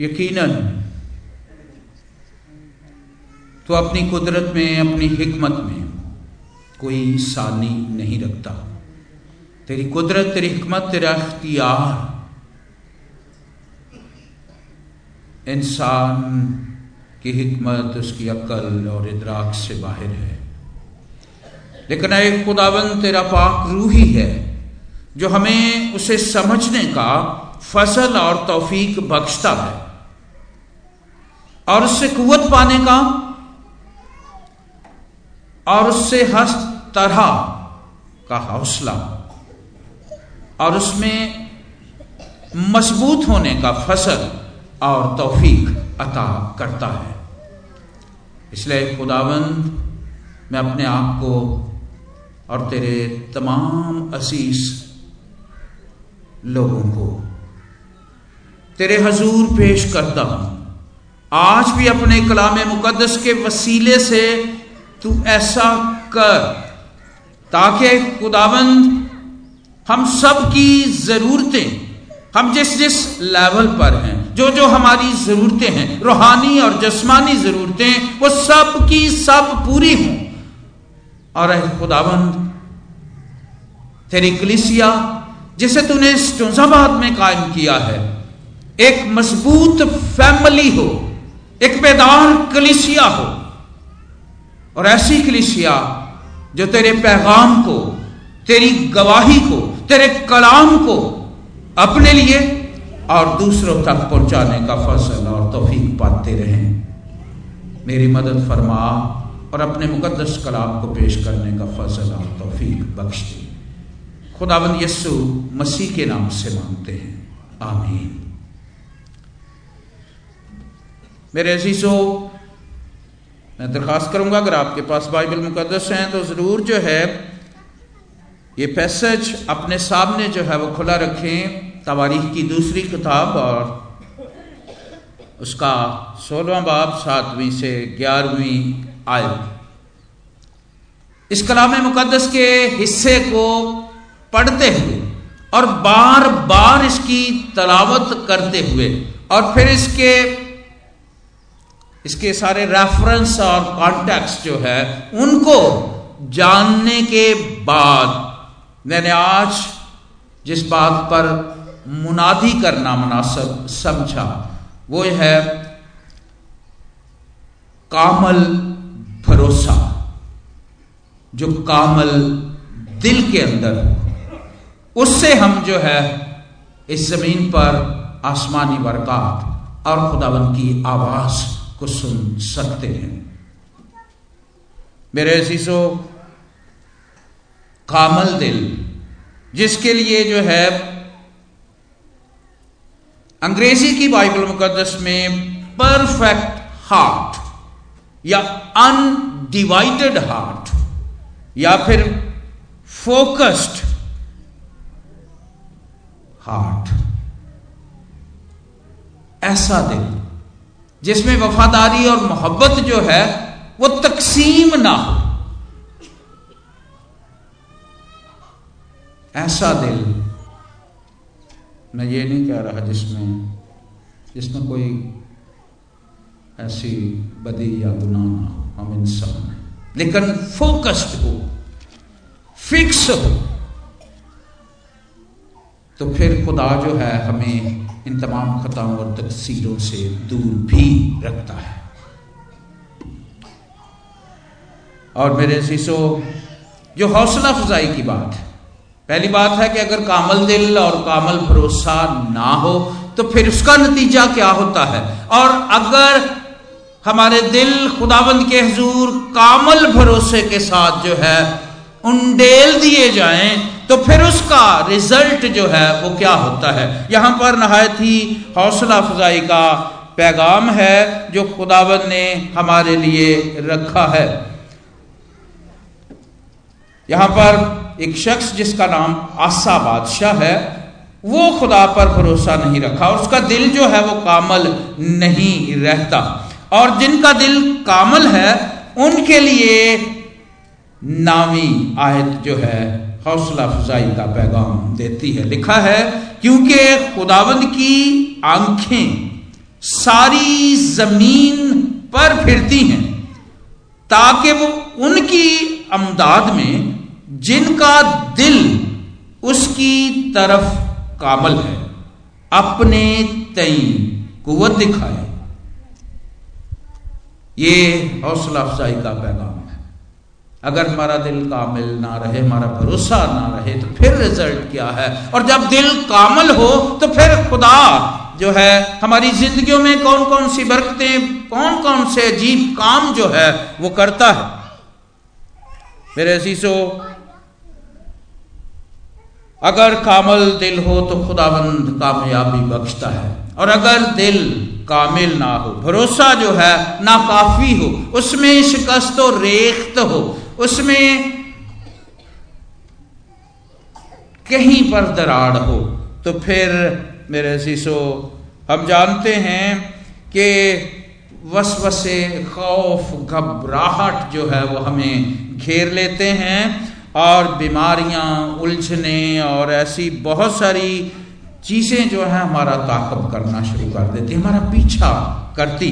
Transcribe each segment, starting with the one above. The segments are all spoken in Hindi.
यकीनन। तो अपनी कुदरत में, अपनी हिकमत में कोई सानी नहीं रखता। तेरी कुदरत, तेरी हिकमत, तेरा अख्तियार इंसान की हिकमत, उसकी अकल और इदराक से बाहर है। लेकिन एक खुदावन तेरा पाक रूही है, जो हमें उसे समझने का फ़सल और तौफीक बख्शता है। और उससे कुत पाने का और उससे हर तरह का हौसला और उसमें मज़बूत होने का फ़सल और तौफीक अता करता है। इसलिए खुदावंद, मैं अपने आप को और तेरे तमाम असीस लोगों को, तेरे हजूर पेश करता हूँ। आज भी अपने कलाम मुकदस के वसीले से तू ऐसा कर, ताकि खुदावंद हम सब की जरूरतें, हम जिस जिस लेवल पर हैं, जो जो हमारी जरूरतें हैं, रूहानी और जस्मानी जरूरतें, वो सब की सब पूरी हों। और खुदावंद, तेरी कलिसिया, जिसे तूने स्टोजाबाद में कायम किया है, एक मज़बूत फैमिली हो एक बेदार कलिसिया हो, और ऐसी कलिसिया जो तेरे पैगाम को, तेरी गवाही को, तेरे कलाम को अपने लिए और दूसरों तक पहुँचाने का फ़सल और तोफीक पाते रहें। मेरी मदद फरमा और अपने मुकदस कलाम को पेश करने का फ़सल और तोफीक बख्श दी। खुदाबंद यस्सु मसीह के नाम से मांगते हैं। आमीन। मेरे अजीजों मैं दरखास्त करूँगा, अगर आपके पास बाइबल मुकदस हैं तो ज़रूर जो है, ये पैसेज अपने सामने जो है, वो खुला रखें, तवारीख की दूसरी किताब और उसका सोलवा बाब, सातवीं से ग्यारहवीं आयत। इस कलाम मुकदस के हिस्से को पढ़ते हुए और बार बार इसकी तलावत करते हुए और फिर इसके इसके सारे रेफरेंस और कॉन्टेक्स्ट जो है, उनको जानने के बाद मैंने आज जिस बात पर मुनादी करना मुनासब समझा, वो है कामल भरोसा, जो कामल दिल के अंदर हो। उससे हम जो है इस ज़मीन पर आसमानी बरकत और खुदावन की आवाज़ को सुन सकते हैं। मेरे अजीजों, कामल दिल, जिसके लिए जो है, अंग्रेज़ी की बाइबल मुकदस में परफेक्ट हार्ट या अनडिवाइडेड हार्ट या फिर फोकस्ड हार्ट ऐसा दिल जिसमें वफादारी और मोहब्बत जो है, वो तकसीम ना हो। ऐसा दिल, मैं ये नहीं कह रहा जिसमें जिसमें कोई ऐसी बदी या गुनाह ना हो, हम इंसान हैं। लेकिन फोकस्ड हो फिक्स हो तो फिर खुदा जो है हमें इन तमाम खताओं और तकसीरों से दूर भी रखता है। और मेरे शीशो जो हौसला अफजाई की बात है। पहली बात है कि अगर कामल दिल और कामल भरोसा ना हो तो फिर उसका नतीजा क्या होता है? और अगर हमारे दिल खुदाबंद के हजूर कामल भरोसे के साथ जो है, उंडेल दिए जाएँ तो फिर उसका रिज़ल्ट जो है वो क्या होता है? यहाँ पर नहायत ही हौसला अफजाई का पैगाम है जो खुदाबंद ने हमारे लिए रखा है। यहाँ पर एक शख्स जिसका नाम आसा बादशाह है, वो खुदा पर भरोसा नहीं रखा और उसका दिल जो है वो कामल नहीं रहता। और जिनका दिल कामल है, उनके लिए नामी आयत जो है हौसला अफजाई का पैगाम देती है। लिखा है, क्योंकि खुदावंद की आँखें सारी ज़मीन पर फिरती हैं, ताकि वो उनकी अमदाद में, जिनका दिल उसकी तरफ़ कामल है, अपने तई कुत दिखाए। ये हौसला अफजाई का पैगाम। अगर हमारा दिल कामिल ना रहे, हमारा भरोसा ना रहे तो फिर रिज़ल्ट क्या है? और जब दिल कामल हो तो फिर खुदा जो है, हमारी जिंदगियों में कौन कौन सी बरकतें कौन कौन से अजीब काम जो है, वो करता है। मेरे असीसो अगर कामल दिल हो तो खुदाबंद कामयाबी बख्शता है। और अगर दिल कामिल ना हो, भरोसा जो है ना काफ़ी हो, उसमें शिकस्त और रेख्त हो उसमें कहीं पर दराड़ हो तो फिर मेरे शीशो हम जानते हैं कि वसवसे खौफ, घबराहट जो है वो हमें घेर लेते हैं और बीमारियाँ उलझने और ऐसी बहुत सारी चीज़ें जो है हमारा ताकब करना शुरू कर देती, हमारा पीछा करती।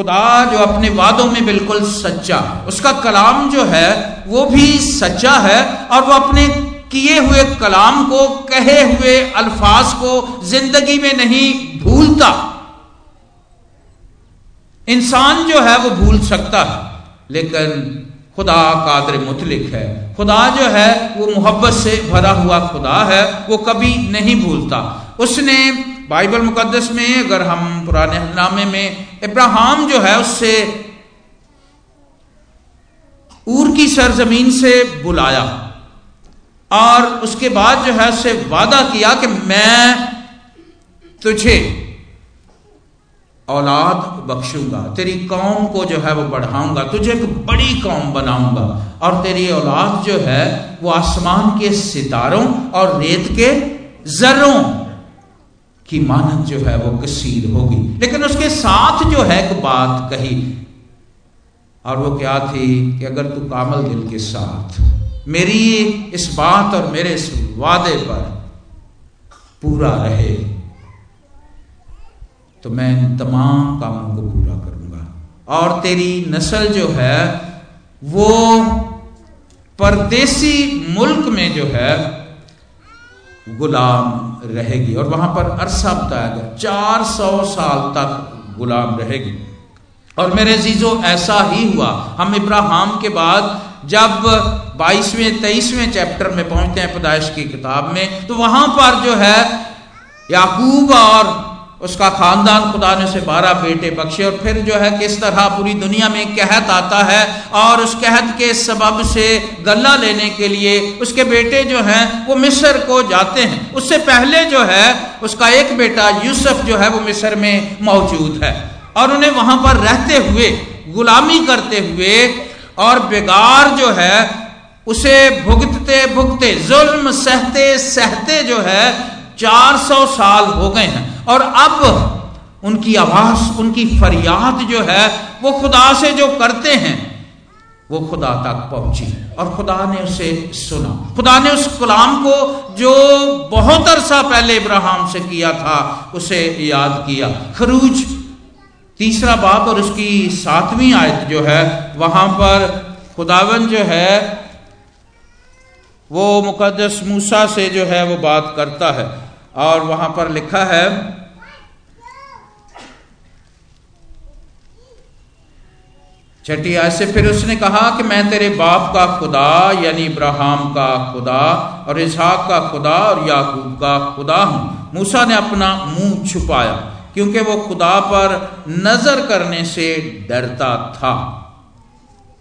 खुदा जो अपने वादों में बिल्कुल सच्चा। उसका कलाम जो है, वो भी सच्चा है और वो अपने किए हुए कलाम को, कहे हुए अल्फाज को ज़िंदगी में नहीं भूलता। इंसान जो है, वो भूल सकता है, लेकिन खुदा कादर मुतलिक है। खुदा जो है, वो मोहब्बत से भरा हुआ खुदा है, वो कभी नहीं भूलता। उसने बाइबल मुकदस में, अगर हम पुराने नामे में इब्राहिम जो है उससे ऊर की सरजमीन से बुलाया और उसके बाद जो है उससे वादा किया कि मैं तुझे औलाद बख्शूँगा, तेरी कौम को जो है वो बढ़ाऊँगा, तुझे एक बड़ी कौम बनाऊँगा और तेरी औलाद जो है वो आसमान के सितारों और रेत के जर्रों की मानत जो है वो कसीर होगी। लेकिन उसके साथ जो है एक बात कही। और वो क्या थी कि अगर तू कामल दिल के साथ, मेरी इस बात और मेरे इस वादे पर पूरा रहे तो मैं इन तमाम कामों को पूरा करूँगा। और तेरी नस्ल जो है, वो परदेसी मुल्क में जो है, गुलाम रहेगी और वहाँ पर अरसा बताया गया, चार सौ साल तक गुलाम रहेगी। और मेरे जीजो ऐसा ही हुआ। हम इब्राहिम के बाद जब बाईसवें, तेईसवें चैप्टर में पहुँचते हैं पदाइश की किताब में तो वहाँ पर जो है, याकूब और उसका खानदान खुदा ने उसे बारह बेटे बख्शे और फिर जो है किस तरह पूरी दुनिया में कहत आता है और उस कहत के सबब से गला लेने के लिए उसके बेटे जो हैं, वो मिस्र को जाते हैं। उससे पहले जो है, उसका एक बेटा यूसुफ जो है, वो मिस्र में मौजूद है। और उन्हें वहाँ पर रहते हुए, गुलामी करते हुए और बेगार जो है, उसे भुगतते भुगते, जुल्म सहते सहते जो है 400 साल हो गए हैं। और अब उनकी आवाज़, उनकी फरियाद जो है, वो खुदा से जो करते हैं, वो खुदा तक पहुँची और खुदा ने उसे सुना। खुदा ने उस कलाम को जो बहुत अरसा पहले इब्राहिम से किया था, उसे याद किया। खरूज, तीसरा बाप और उसकी सातवीं आयत जो है, वहाँ पर खुदावन जो है, वो मुकदस मूसा से जो है, वो बात करता है। और वहाँ पर लिखा है छठी आज से फिर उसने कहा कि मैं तेरे बाप का खुदा, यानी इब्राहिम का खुदा और इसहाक का खुदा और याकूब का खुदा हूँ। मूसा ने अपना मुँह छुपाया, क्योंकि वो खुदा पर नज़र करने से डरता था।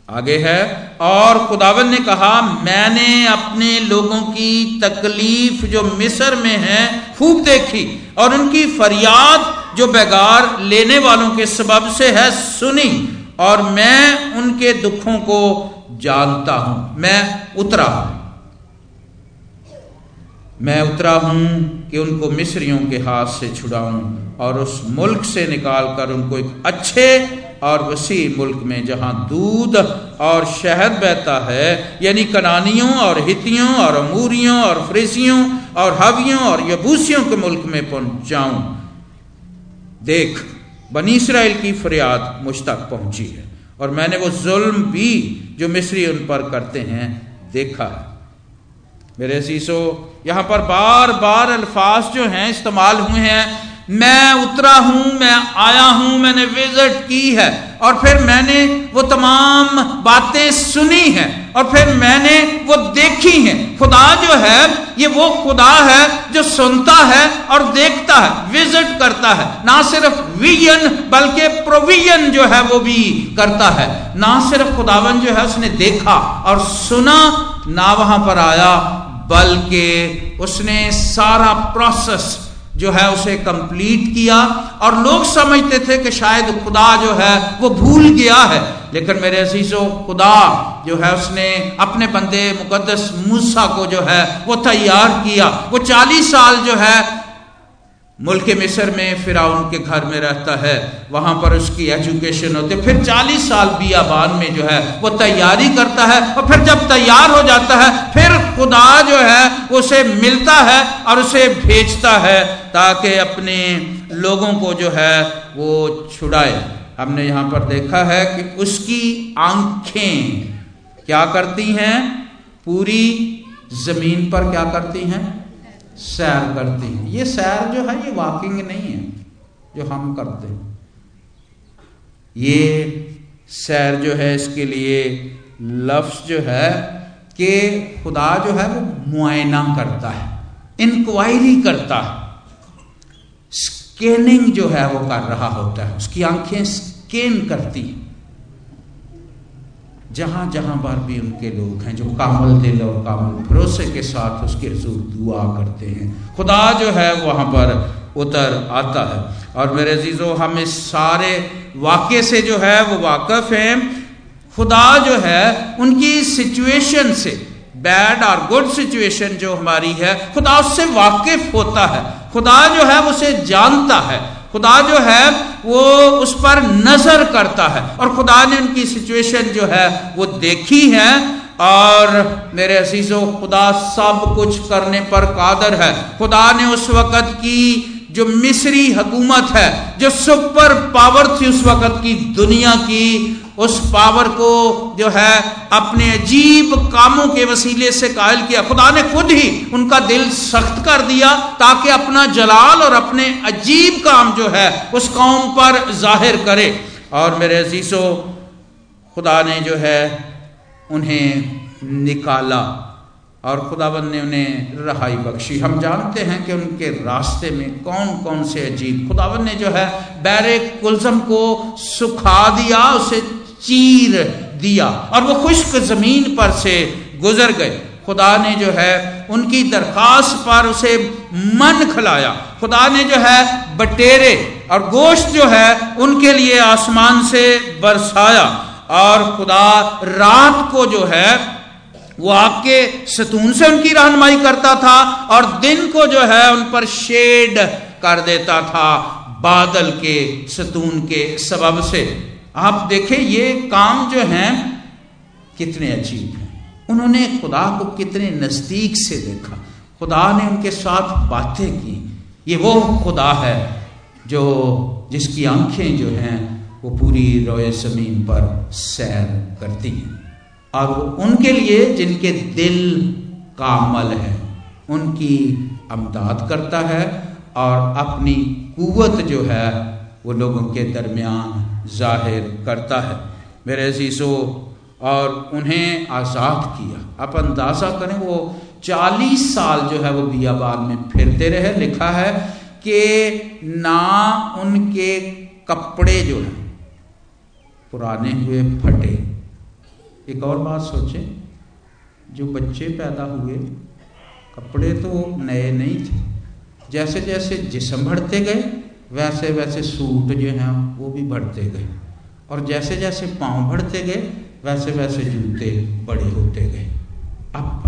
आगे है, और खुदावन ने कहा, मैंने अपने लोगों की तकलीफ़ जो मिस्र में है खूब देखी और उनकी फरियाद जो बेगार लेने वालों के सबब से है, सुनी। और मैं उनके दुखों को जानता हूँ। मैं उतरा हूँ। मैं उतरा हूँ कि उनको मिस्रियों के हाथ से छुड़ाऊं और उस मुल्क से निकालकर उनको एक अच्छे और वसी मुल्क में, जहाँ दूध और शहद बहता है, यानी कनानियों और हितियों और अमूरियों और फ्रेसियों और हवियों और यबूसियों के मुल्क में पहुंचाऊं। देख बनी इसराइल की फरियाद मुझ तक पहुँची है। और मैंने वो जुल्म भी जो मिस्री उन पर करते हैं, देखा है। मेरे सीसो यहाँ पर बार बार अल्फाज जो हैं इस्तेमाल हुए हैं मैं उतरा हूँ, मैं आया हूँ, मैंने विज़िट की है। और फिर मैंने वो तमाम बातें सुनी हैं। और फिर मैंने वो देखी हैं। खुदा जो है, ये वो खुदा है जो सुनता है और देखता है विज़िट करता है। ना सिर्फ़ विजन बल्कि प्रोविज़न जो है वो भी करता है। ना सिर्फ़ खुदावन जो है उसने देखा और सुना, ना वहाँ पर आया, बल्कि उसने सारा प्रोसेस जो है उसे कंप्लीट किया। और लोग समझते थे कि शायद खुदा जो है, वो भूल गया है। लेकिन मेरे अजीजों, खुदा जो है, उसने अपने बंदे मुकदस मूसा को जो है, वो तैयार किया। वो चालीस साल जो है मुल्क मिस्र में फिर उनके घर में रहता है। वहाँ पर उसकी एजुकेशन होती है। फिर 40 साल बियाबान में जो है, वो तैयारी करता है और फिर जब तैयार हो जाता है, फिर खुदा जो है, उसे मिलता है और उसे भेजता है ताकि अपने लोगों को जो है, वो छुड़ाए। हमने यहाँ पर देखा है कि उसकी आँखें क्या करती हैं? पूरी ज़मीन पर क्या करती हैं? सैर करते हैं। ये सैर जो है, ये वॉकिंग नहीं है, जो हम करते हैं। ये सैर जो है, इसके लिए लफ्ज जो है कि खुदा जो है, वो मुआयना करता है इंक्वायरी करता है। स्कैनिंग जो है, वो कर रहा होता है। उसकी आँखें स्कैन करती हैं। जहाँ जहाँ पर भी उनके लोग हैं, जो कामल दिल और कामल भरोसे के साथ उसके हजूर दुआ करते हैं। खुदा जो है, वहाँ पर उतर आता है। और मेरे अजीज़ों, हम इस सारे वाक्य से जो है, वो वाकफ हैं। खुदा जो है, उनकी सिचुएशन से बैड और गुड सिचुएशन जो हमारी है, खुदा उससे वाकिफ होता है। खुदा जो है, उसे जानता है। खुदा जो है, वो उस पर नज़र करता है। और खुदा ने उनकी सिचुएशन जो है, वो देखी है। और मेरे अजीजों, खुदा सब कुछ करने पर कादर है। खुदा ने उस वक़्त की जो मिस्री हुकूमत है, जो सुपर पावर थी उस वक़्त की दुनिया की उस पावर को जो है अपने अजीब कामों के वसीले से कायल किया। खुदा ने खुद ही उनका दिल सख्त कर दिया ताकि अपना जलाल और अपने अजीब काम जो है उस कौम पर ज़ाहिर करे। और मेरे अजीसो खुदा ने जो है उन्हें निकाला और खुदाबंद ने उन्हें रहाई बख्शी। हम जानते हैं कि उनके रास्ते में कौन कौन से अजीब। खुदाबंद ने जो है बैर कुलजम को सुखा दिया, उसे चीर दिया और वो खुश्क ज़मीन पर से गुजर गए। खुदा ने जो है उनकी दरखास्त पर उसे मन खिलाया। खुदा ने जो है बटेरे और गोश्त जो है उनके लिए आसमान से बरसाया और खुदा रात को जो है वो आपके सतून से उनकी रहनुमाई करता था और दिन को जो है उन पर शेड कर देता था बादल के, सतून के सबब से। आप देखें, ये काम जो है, कितने अजीब हैं। उन्होंने खुदा को कितने नज़दीक से देखा। खुदा ने उनके साथ बातें की। ये वो खुदा है जो, जिसकी आँखें जो हैं, वो पूरी रोए ज़मीन पर सैर करती हैं। और वो उनके लिए, जिनके दिल का अमल है, उनकी अमदाद करता है और अपनी कुवत जो है, वो लोगों के दरमियान ज़ाहिर करता है। मेरे अजीज़ों, और उन्हें आज़ाद किया। आप अंदाज़ा करें, वो चालीस साल जो है वो बियाबान में फिरते रहे। लिखा है कि ना उनके कपड़े जो हैं, पुराने हुए फटे। एक और बात सोचें, जो बच्चे पैदा हुए, कपड़े तो नए नहीं थे। जैसे जैसे जिसम बढ़ते गए वैसे वैसे सूट जो हैं, वो भी बढ़ते गए। और जैसे जैसे पाँव बढ़ते गए वैसे वैसे जूते बड़े होते गए। अब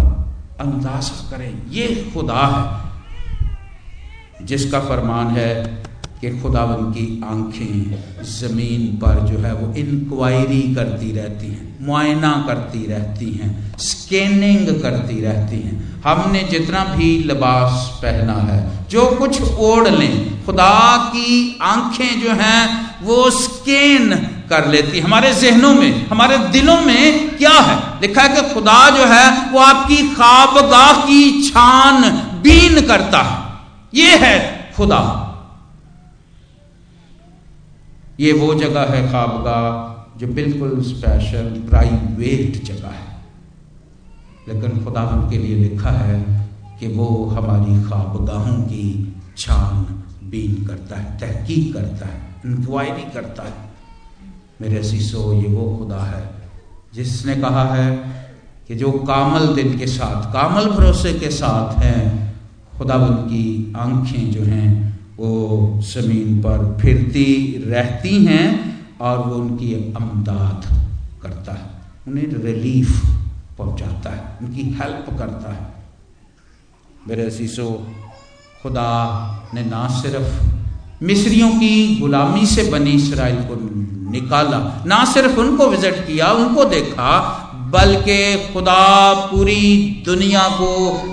अंदाज़ा करें, ये खुदा है, जिसका फरमान है कि खुदावन की आँखें ज़मीन पर जो है वो इंक्वायरी करती रहती हैं, मुआयना करती रहती हैं स्कैनिंग करती रहती हैं। हमने जितना भी लिबास पहना है, जो कुछ ओढ़ लें, खुदा की आँखें जो हैं वो स्कैन कर लेती हमारे जहनों में, हमारे दिलों में क्या है? लिखा है कि खुदा जो है वो आपकी खाबगाह की छान बीन करता है। ये है खुदा। ये वो जगह है खाबगाह जो बिल्कुल स्पेशल प्राइवेट जगह है। लेकिन खुदा के लिए लिखा है कि वो हमारी खाबगाहों की छान बीन करता है, तहकीक करता है इंक्वायरी करता है। मेरे शीशो ये वो खुदा है, जिसने कहा है कि जो कामल दिन के साथ, कामल भरोसे के साथ हैं, खुदा की आँखें जो हैं वो ज़मीन पर फिरती रहती हैं और वो उनकी अमदाद करता है। उन्हें रिलीफ पहुंचाता है, उनकी हेल्प करता है। मेरे शीशो खुदा ने ना सिर्फ़ मिस्रियों की गुलामी से बनी इसराइल को निकाला, ना सिर्फ़ उनको विज़िट किया, उनको देखा बल्कि खुदा पूरी दुनिया को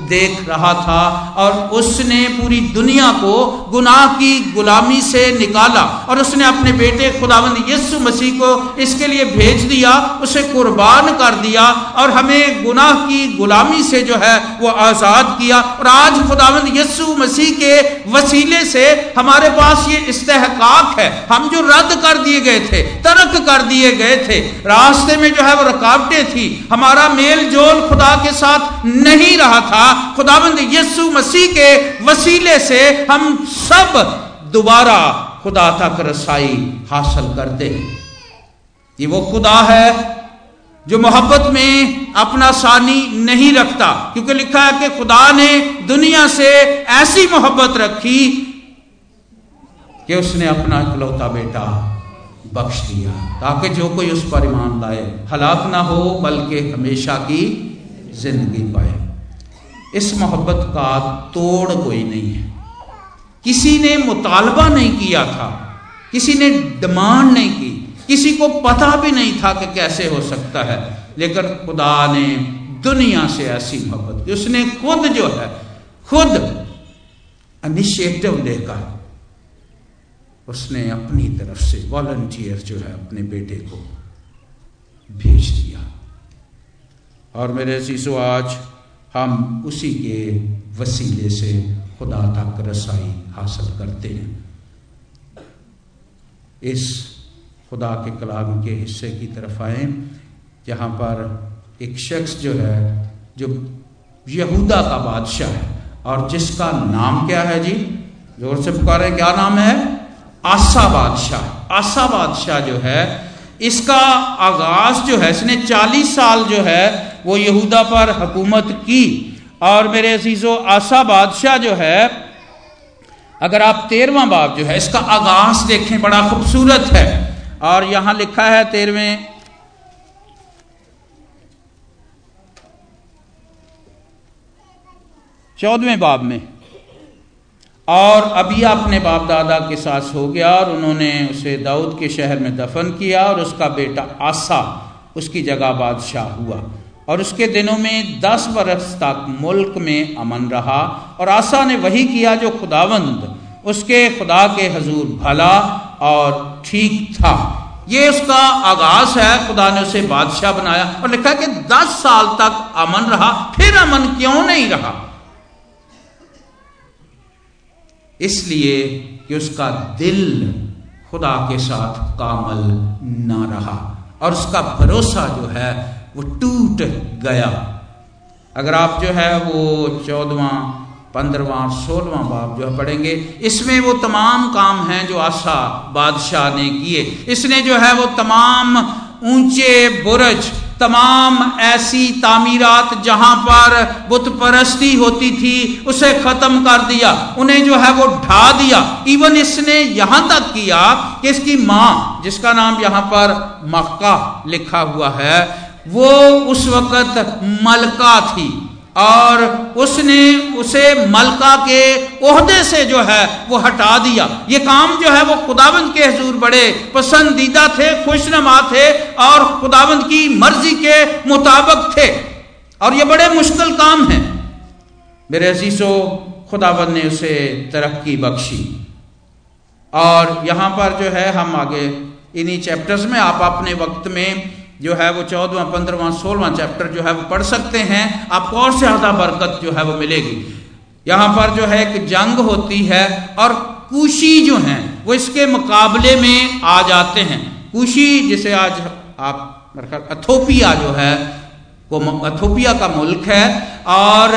देख रहा था और उसने पूरी दुनिया को गुनाह की गुलामी से निकाला और उसने अपने बेटे खुदावंद यीशु मसीह को इसके लिए भेज दिया, उसे कुर्बान कर दिया और हमें गुनाह की गुलामी से जो है वो आज़ाद किया। और आज खुदावंद यीशु मसीह के वसीले से हमारे पास ये इस्तेहकाक है। हम जो रद्द कर दिए गए थे, तर्क कर दिए गए थे, रास्ते में जो है वो रुकावटें थी हमारा मेल जोल खुदा के साथ नहीं रहा था। खुदाबंद यीशु मसीह के वसीले से हम सब दोबारा खुदा तक रसाई हासिल करते हैं। ये वो खुदा है जो मोहब्बत में अपना सानी नहीं रखता, क्योंकि लिखा है कि खुदा ने दुनिया से ऐसी मोहब्बत रखी कि उसने अपना इकलौता बेटा बख्श दिया, ताकि जो कोई उस पर ईमान लाए। हलाक ना हो, बल्कि हमेशा की ज़िंदगी पाए। इस मोहब्बत का तोड़ कोई नहीं है। किसी ने मुतालबा नहीं किया था, किसी ने डिमांड नहीं की, किसी को पता भी नहीं था कि कैसे हो सकता है। लेकिन खुदा ने दुनिया से ऐसी मोहब्बत की, उसने खुद जो है, खुद इनिशिएटिव लेकर उसने अपनी तरफ़ से वॉलंटियर जो है अपने बेटे को भेज दिया। और मेरे शीशो आज हम उसी के वसीले से खुदा तक रसाई हासिल करते हैं। इस खुदा के कलाम के हिस्से की तरफ़ आए। जहाँ पर एक शख्स जो है, जो यहूदा का बादशाह है। और जिसका नाम क्या है जी? ज़ोर से पुकारे, क्या नाम है? आसा बादशाह आसा बादशाह जो है, इसका आगाज़ जो है, इसने 40 साल जो है, वो यहूदा पर हुकूमत की। और मेरे अजीजो आसा बादशाह जो है, अगर आप तेरवा बाब जो है, इसका आगाज़ देखें, बड़ा खूबसूरत है। और यहाँ लिखा है तेरहवें, चौदहवें बाब में। और अभी अपने बाप दादा के साथ हो गया और उन्होंने उसे दाऊद के शहर में दफन किया और उसका बेटा आसा, उसकी जगह बादशाह हुआ। और उसके दिनों में दस बरस तक मुल्क में अमन रहा और आसा ने वही किया जो खुदावंद, उसके खुदा के हजूर भला और ठीक था। ये उसका आगाज़ है, खुदा ने उसे बादशाह बनाया और लिखा कि दस साल तक अमन रहा, फिर अमन क्यों नहीं रहा? इसलिए कि उसका दिल खुदा के साथ कामल ना रहा और उसका भरोसा जो है वो टूट गया। अगर आप जो है वो चौदवा पंद्रवा सोलवा बाप जो है पढ़ेंगे, इसमें वो तमाम काम हैं जो आशा बादशाह ने किए। इसने जो है वो तमाम ऊँचे बुरज तमाम ऐसी तामीरात जहाँ पर बुत परस्ती होती थी, उसे खत्म कर दिया। उन्हें जो है वो ढा दिया। इवन इसने यहाँ तक किया कि इसकी माँ, जिसका नाम यहाँ पर मक्का लिखा हुआ है, वो उस वक्त मलका थी। और उसने उसे मलका के ओहदे से जो है वो हटा दिया। ये काम जो है वो खुदावंद के हजूर बड़े पसंदीदा थे, खुशनुमा थे और खुदावंद की मर्ज़ी के मुताबिक थे। और ये बड़े मुश्किल काम हैं। मेरे अजीजों खुदावंद ने उसे तरक्की बख्शी। और यहाँ पर जो है हम आगे इन्हीं चैप्टर्स में आप अपने वक्त में जो है वो चौदवा पंद्रवा सोलवा चैप्टर जो है वो पढ़ सकते हैं। आपको और ज़्यादा बरकत जो है वो मिलेगी। यहाँ पर जो है एक जंग होती है और कुशी जो है, वो इसके मुकाबले में आ जाते हैं। कुशी जिसे आज आप अथोपिया जो है, वो अथोपिया का मुल्क है और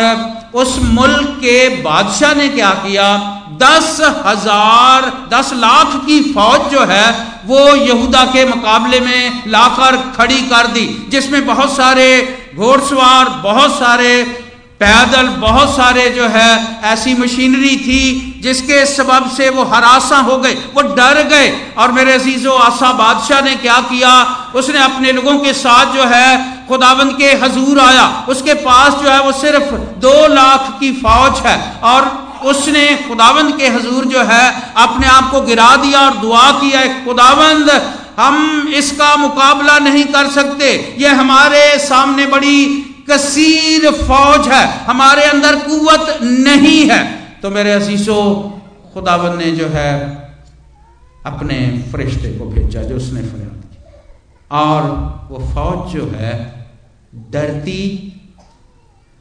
उस मुल्क के बादशाह ने क्या किया? दस हज़ार, दस लाख की फौज जो है, वो यहूदा के मुकाबले में लाकर खड़ी कर दी, जिसमें बहुत सारे घोड़सवार, बहुत सारे पैदल, बहुत सारे जो है, ऐसी मशीनरी थी, जिसके सबब से वो हरासा हो गए, वो डर गए। और मेरे अजीजो, आसा बादशाह ने क्या किया? उसने अपने लोगों के साथ जो है खुदाबंद के हजूर आया। उसके पास जो है वो सिर्फ़ दो लाख की फौज है और उसने खुदाबंद के हजूर जो है अपने आप को गिरा दिया और दुआ किया खुदावंद, हम इसका मुकाबला नहीं कर सकते। ये हमारे सामने बड़ी कसीर फौज है। हमारे अंदर कुवत नहीं है। तो मेरे असीसो खुदावंद ने जो है अपने फरिश्ते को भेजा जो उसने फरियाद की। और वो फौज जो है डरती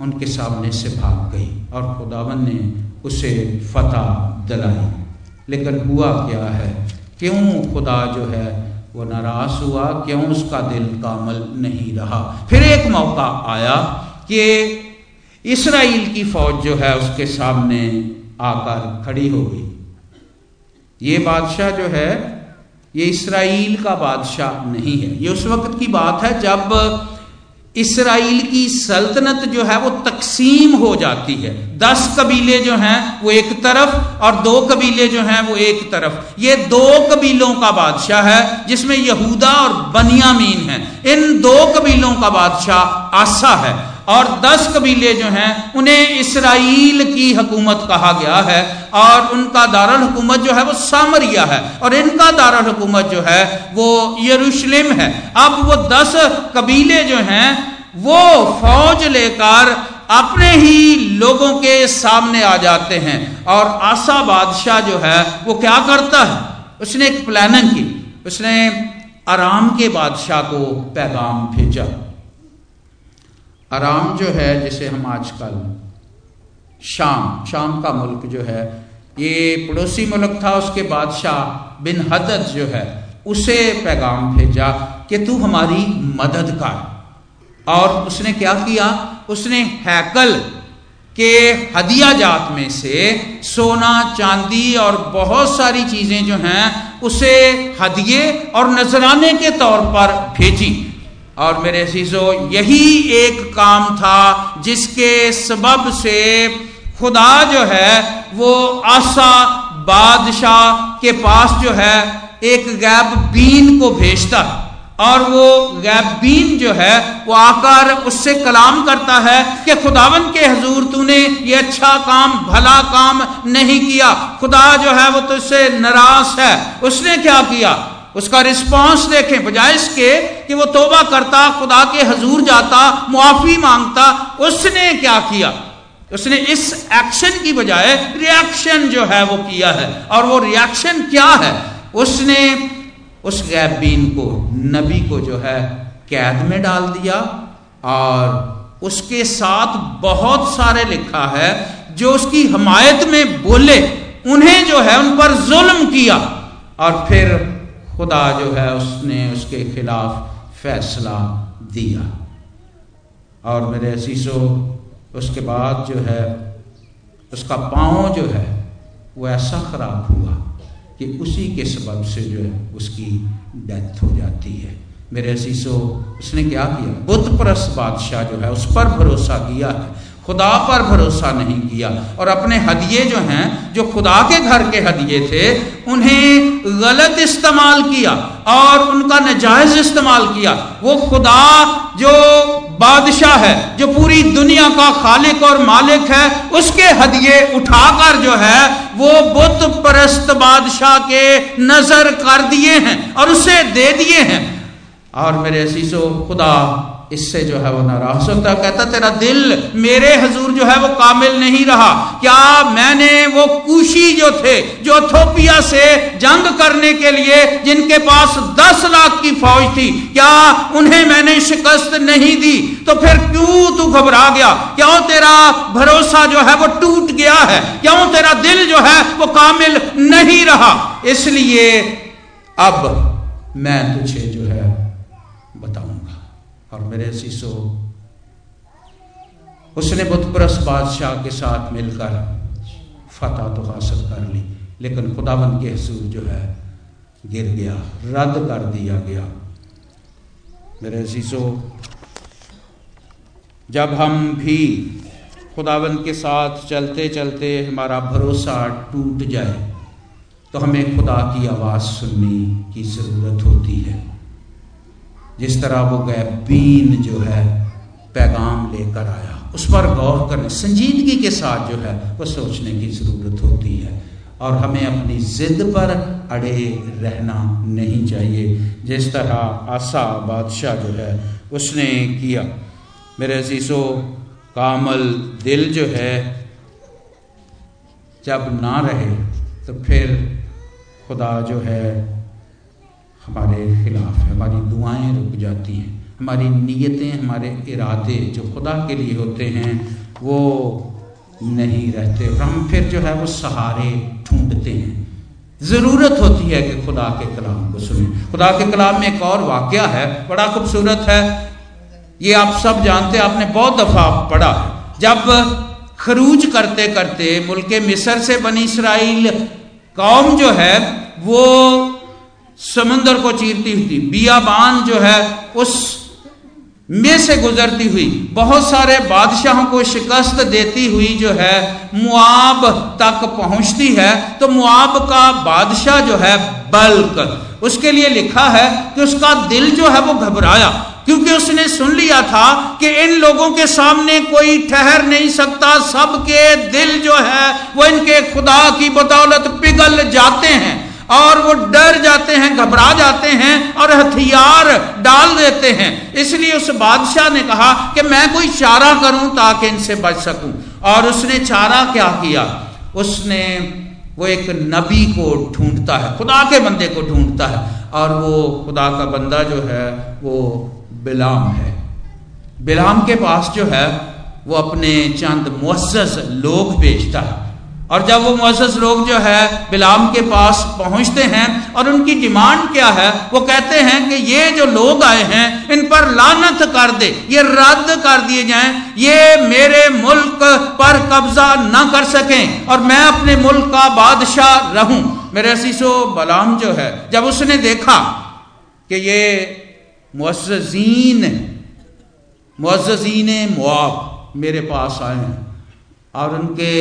उनके सामने से भाग गई और खुदावन ने उसे फतह दिलाई। लेकिन हुआ क्या है? क्यों खुदा जो है वो नाराज़ हुआ? क्यों उसका दिल कामल नहीं रहा? फिर एक मौका आया कि इसराइल की फौज जो है उसके सामने आकर खड़ी हो गई। ये बादशाह जो है, ये इसराइल का बादशाह नहीं है। ये उस वक्त की बात है जब इसराइल की सल्तनत जो है वो तकसीम हो जाती है। दस कबीले जो हैं वो एक तरफ़ और दो कबीले जो हैं वो एक तरफ़। ये दो कबीलों का बादशाह है, जिसमें यहूदा और बनियामीन है। इन दो कबीलों का बादशाह आसा है। और दस कबीले जो हैं, उन्हें इसराइल की हुकूमत कहा गया है। और उनका दारुल हुकूमत जो है, वो सामरिया है। और इनका दारुल हुकूमत जो है, वो यरूशलेम है। अब वो दस कबीले जो हैं, वो फौज लेकर अपने ही लोगों के सामने आ जाते हैं। और आसा बादशाह जो है, वो क्या करता है? उसने एक प्लानिंग की। उसने आराम के बादशाह को पैगाम भेजा। आराम जो है जिसे हम आजकल शाम शाम का मुल्क जो है, ये पड़ोसी मुल्क था उसके बादशाह बिन हदत जो है, उसे पैगाम भेजा कि तू हमारी मदद कर। और उसने क्या किया? उसने हैकल के हदिया जात में से सोना, चांदी और बहुत सारी चीज़ें जो हैं, उसे हदिये और नजराने के तौर पर भेजी। और मेरे अजीजों, यही एक काम था जिसके सबब से खुदा जो है, वो आशा बादशाह के पास जो है, एक गैब बीन को भेजता और वो गैबीन जो है, वो आकर उससे कलाम करता है कि खुदावन के हजूर, तूने ये अच्छा काम, भला काम नहीं किया। खुदा जो है, वो तुझसे नाराज़ है। उसने क्या किया? उसका रिस्पांस देखें, बजाय इसके कि वो तोबा करता, खुदा के हजूर जाता, मुआफी माँगता, उसने क्या किया? उसने इस एक्शन की बजाय रिएक्शन जो है वो किया है। और वो रिएक्शन क्या है? उसने उस गैबीन को, नबी को जो है, कैद में डाल दिया और उसके साथ बहुत सारे लिखा है जो उसकी हमायत में बोले, उन्हें जो है उन पर जुल्म किया। और फिर खुदा जो है उसने उसके खिलाफ फैसला दिया। और मेरे असीसो उसके बाद जो है, उसका पाँव जो है, वो ऐसा खराब हुआ कि उसी के सबब से जो है उसकी डेथ हो जाती है। मेरे असीसो उसने क्या किया? बुद्ध परस्त बादशाह जो है उस पर भरोसा किया है। खुदा पर भरोसा नहीं किया। और अपने हदिये जो हैं, जो खुदा के घर के हदिये थे, उन्हें गलत इस्तेमाल किया और उनका नजायज इस्तेमाल किया। वो खुदा जो बादशाह है, जो पूरी दुनिया का खालिक और मालिक है, उसके हदिये उठाकर जो है, वो बुत परस्त बादशाह के नज़र कर दिए हैं और उसे दे दिए हैं। और मेरे असीसो खुदा इससे जो है वो नाराज़ होता कहता, तेरा दिल मेरे हजूर जो है वो कामिल नहीं रहा। क्या मैंने वो कुशी जो थे, जो थोपिया से जंग करने के लिए, जिनके पास दस लाख की फौज थी, क्या उन्हें मैंने शिकस्त नहीं दी? तो फिर क्यों तू घबरा गया? क्यों तेरा भरोसा जो है वो टूट गया है? क्यों तेरा दिल जो है वो कामिल नहीं रहा? इसलिए अब मैं तुझे जो मेरे शीशो उसने बुतप्रस बादशाह के साथ मिलकर फतह तो हासिल कर ली, लेकिन खुदावन के हसूर जो है, गिर गया, रद्द कर दिया गया। मेरे शीशो जब हम भी खुदावन के साथ चलते चलते हमारा भरोसा टूट जाए तो हमें खुदा की आवाज़ सुनने की ज़रूरत होती है। जिस तरह वो गैबीन जो है, पैगाम लेकर आया। उस पर गौर करने, संजीदगी के साथ जो है, वो सोचने की ज़रूरत होती है। और हमें अपनी ज़िद पर अड़े रहना नहीं चाहिए। जिस तरह आसा बादशाह जो है, उसने किया। मेरे अजीज़ो, कामल दिल जो है, जब ना रहे तो फिर खुदा जो है हमारे खिलाफ है, हमारी दुआएँ रुक जाती हैं, हमारी नीयतें, हमारे इरादे जो खुदा के लिए होते हैं, वो नहीं रहते। और हम फिर जो है वो सहारे ढूंढते हैं। ज़रूरत होती है कि खुदा के कलाम को सुने। खुदा के कलाम में एक और वाक्य है, बड़ा खूबसूरत है। ये आप सब जानते हैं, आपने बहुत दफ़ा पढ़ा है। जब खरूज करते करते मुल्क मिस्र से बनी इसराइल, कौम जो है, वो समुन्द्र को चीरती हुई थी। बियाबान जो है, उस में से गुजरती हुई। बहुत सारे बादशाहों को शिकस्त देती हुई जो है, मुआब तक पहुँचती है। तो मुआब का बादशाह जो है, बल्क। उसके लिए लिखा है कि उसका दिल जो है, वो घबराया। क्योंकि उसने सुन लिया था कि इन लोगों के सामने कोई ठहर नहीं सकता। सबके दिल जो है, वो इनके खुदा की बदौलत पिघल जाते हैं। और वो डर जाते हैं, घबरा जाते हैं और हथियार डाल देते हैं। इसलिए उस बादशाह ने कहा कि मैं कोई चारा करूँ ताकि इनसे बच सकूँ। और उसने चारा क्या किया? उसने, वो एक नबी को ढूंढता है, खुदा के बंदे को ढूंढता है। और वो खुदा का बंदा जो है, वो बिलाम है। बिलाम के पास जो है, वो अपने चंद मुआस लोग भेजता है। और जब वो मुसस लोग जो है बिलाम के पास पहुँचते हैं और उनकी डिमांड क्या है, वो कहते हैं कि ये जो लोग आए हैं, इन पर लानत कर दे, ये रद्द कर दिए जाएँ, ये मेरे मुल्क पर कब्जा न कर सकें और मैं अपने मुल्क का बादशाह रहूँ। मेरे असीसो बलाम जो है, जब उसने देखा कि ये मुजीन मुजीन मुआब मेरे पास आए हैं और उनके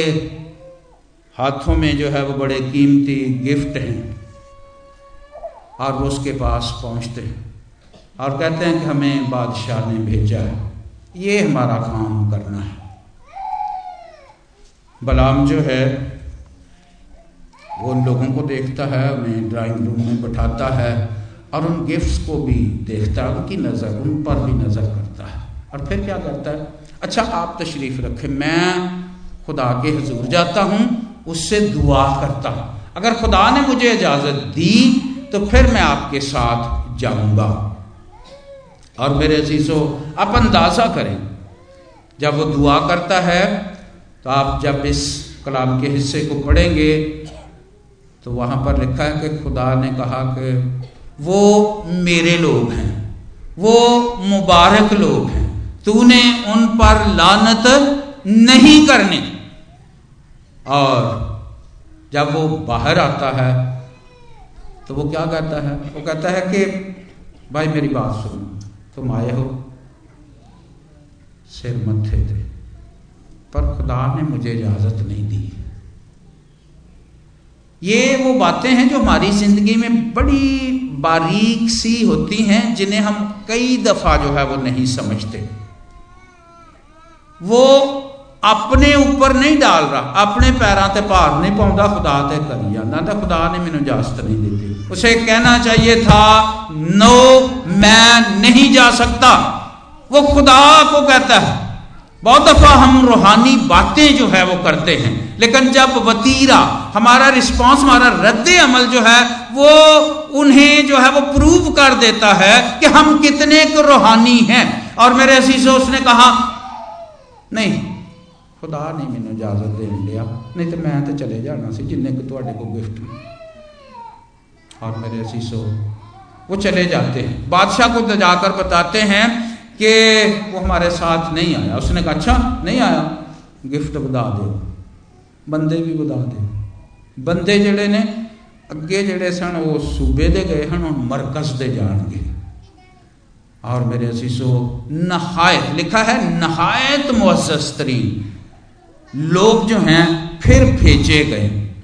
हाथों में जो है वो बड़े कीमती गिफ्ट हैं और वो उसके पास पहुँचते हैं। और कहते हैं कि हमें बादशाह ने भेजा है। ये हमारा काम करना है। बलाम जो है, वो उन लोगों को देखता है, उन्हें ड्राइंग रूम में बैठाता है और उन गिफ्ट्स को भी देखता है, उनकी नज़र, उन पर भी नज़र करता है। और फिर क्या करता है? अच्छा आप तशरीफ़ रखें, मैं खुदा के हजूर जाता हूँ उससे दुआ करता अगर खुदा ने मुझे इजाज़त दी तो फिर मैं आपके साथ जाऊँगा। और मेरे अजीजों, आप अंदाज़ा करें, जब वो दुआ करता है तो आप जब इस कलाम के हिस्से को पढ़ेंगे तो वहाँ पर लिखा है कि खुदा ने कहा कि वो मेरे लोग हैं, वो मुबारक लोग हैं, तूने उन पर लानत नहीं करने। और जब वो बाहर आता है तो वो क्या कहता है? वो कहता है कि, भाई मेरी बात सुनो, तुम आए हो, सिर मथे थे पर खुदा ने मुझे इजाज़त नहीं दी ये वो बातें हैं जो हमारी ज़िंदगी में बड़ी बारीक सी होती हैं, जिन्हें हम कई दफ़ा जो है वो नहीं समझते। वो ਆਪਣੇ ਉੱਪਰ ਨਹੀਂ ਡਾਲ ਰਹਾ ਆਪਣੇ ਪੈਰਾਂ ਤੇ ਭਾਰ ਨਹੀਂ ਪਾਉਂਦਾ ਖੁਦਾ ਤੇ ਕਰੀ ਜਾਂਦਾ ਤਾਂ ਖੁਦਾ ਨੇ ਮੈਨੂੰ ਇਜਾਜ਼ਤ नहीं दी उसे कहना चाहिए था नो मैं नहीं जा सकता वो खुदा को कहता है बहुत दफा हम रूहानी बातें जो है वो करते हैं लेकिन जब वतीरा हमारा रिस्पांस हमारा रद्द अमल जो है वो उन्हें जो है वो प्रूव कर देता है कि हम कितने रूहानी हैं और मेरे असीसों उसने कहा नहीं ਖੁਦਾ ਨੇ ਮੈਨੂੰ ਇਜਾਜ਼ਤ ਦੇਣ ਲਿਆ ਨਹੀਂ ਤੇ ਮੈਂ ਤੇ ਚਲੇ ਜਾਣਾ ਸੀ ਜਿੰਨੇ ਕਿ ਤੁਹਾਡੇ ਕੋਲ गिफ्ट और मेरे असीसो वो चले जाते हैं बादशाह को जाकर बताते हैं कि वो हमारे साथ नहीं आया उसने कहा अच्छा नहीं आया गिफ्ट बधा दो बंदे भी बधा दे बंदे जड़े ने अगे जड़े सन वो सूबे दे गए हैं हम मरकज दे जान गए और मेरे असीसो नहायत लिखा है नहायत मुआजस तरीन लोग जो हैं, फिर भेजे गए।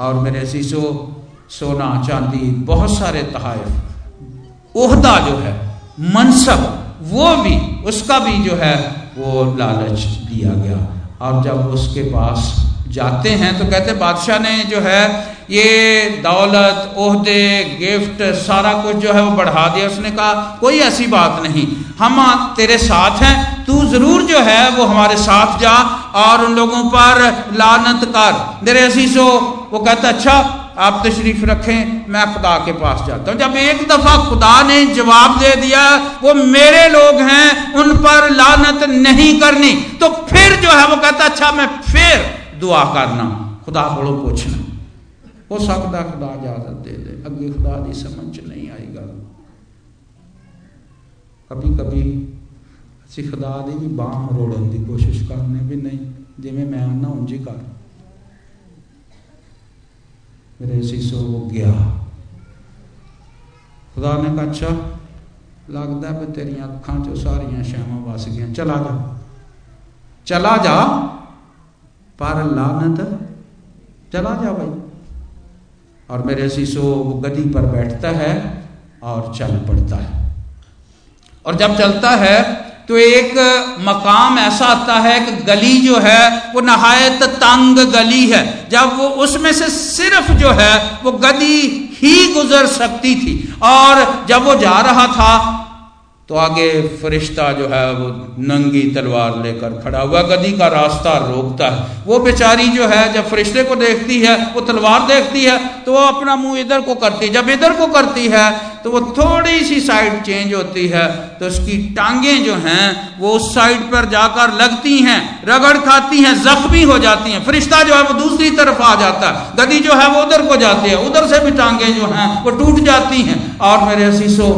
और मेरे शीशो सोना, चांदी, बहुत सारे तहफ उहदा जो है, मनसब, वो भी, उसका भी जो है, वो लालच दिया गया। और जब उसके पास जाते हैं तो कहते बादशाह ने जो है ये दौलत ओहदे गिफ्ट, सारा कुछ जो है वो बढ़ा दिया उसने कहा, कोई ऐसी बात नहीं। हम तेरे साथ हैं, तू ज़रूर जो है वो हमारे साथ जा और उन लोगों पर लानत कर। मेरे असीसो वो कहता अच्छा आप तशरीफ़ रखें, मैं खुदा के पास जाता हूँ। जब एक दफ़ा खुदा ने जवाब दे दिया, वो मेरे लोग हैं, उन पर लानत नहीं करनी। तो फिर जो है वो कहता अच्छा मैं फिर दुआ करना खुदा को पूछना। हो सकता खुदा इजाजत दे दे अगे खुदा की समझ नहीं आई गल कभी कभी ਅਸੀਂ ਖੁਦਾ ਦੀ ਵੀ ਬਾਹ ਮਰੋੜਨ ਦੀ ਕੋਸ਼ਿਸ਼ ਕਰਨੇ ਵੀ ਨਹੀਂ ਜਿਵੇਂ ਮੈਂ ਉਹਨਾਂ ਉਂਝ ਹੀ ਕਰ मेरे शीशो वो गया खुदा ने कहा अच्छा लगता भी तेरिया अखा चो सारिया शावां वस गई चला जा चला जा पर लानत चला जा भाई और मेरे शीशो वो गदी पर बैठता है और चल पड़ता है। और जब चलता है तो एक मकाम ऐसा आता है कि गली जो है, वो नहायत तंग गली है। जब वो उसमें से सिर्फ़ जो है, वो गदी ही गुजर सकती थी। और जब वो जा रहा था तो आगे फरिश्ता जो है वो नंगी तलवार लेकर खड़ा हुआ गदी का रास्ता रोकता है। वो बेचारी जो है, जब फरिश्ते को देखती है, वो तलवार देखती है तो वो अपना मुँह इधर को करती है। जब इधर को करती है तो वो थोड़ी सी साइड चेंज होती है तो उसकी टांगे जो हैं, वो उस साइड पर जाकर लगती हैं, रगड़ खाती हैं, जख्मी हो जाती हैं। फरिश्ता जो है, वो दूसरी तरफ़ आ जाता है। गदी जो है, वो उधर को जाती है। उधर से भी टांगे जो हैं, वो टूट जाती हैं। और मेरे शीशो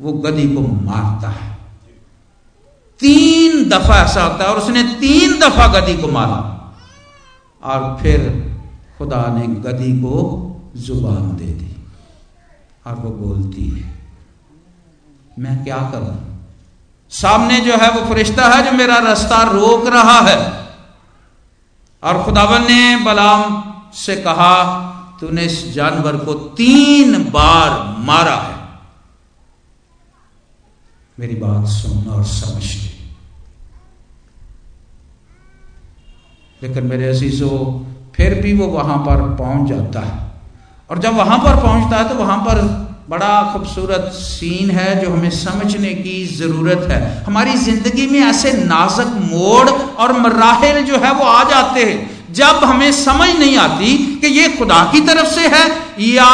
वो गदी को मारता है। तीन दफ़ा ऐसा होता है और उसने तीन दफ़ा गदी को मारा। और फिर खुदा ने गदी को ज़ुबान दे दी। और वो बोलती है, मैं क्या करूँ? सामने जो है वो फरिश्ता है जो मेरा रास्ता रोक रहा है। और खुदावन ने बलाम से कहा, तूने इस जानवर को तीन बार मारा है। मेरी बात सुन और समझ ले। लेकिन मेरे अजीजो, फिर भी वो वहाँ पर पहुँच जाता है। और जब वहाँ पर पहुँचता है तो वहाँ पर बड़ा खूबसूरत सीन है जो हमें समझने की ज़रूरत है। हमारी ज़िंदगी में ऐसे नाजक मोड़ और मराहल जो है, वो आ जाते हैं। जब हमें समझ नहीं आती कि ये खुदा की तरफ़ से है या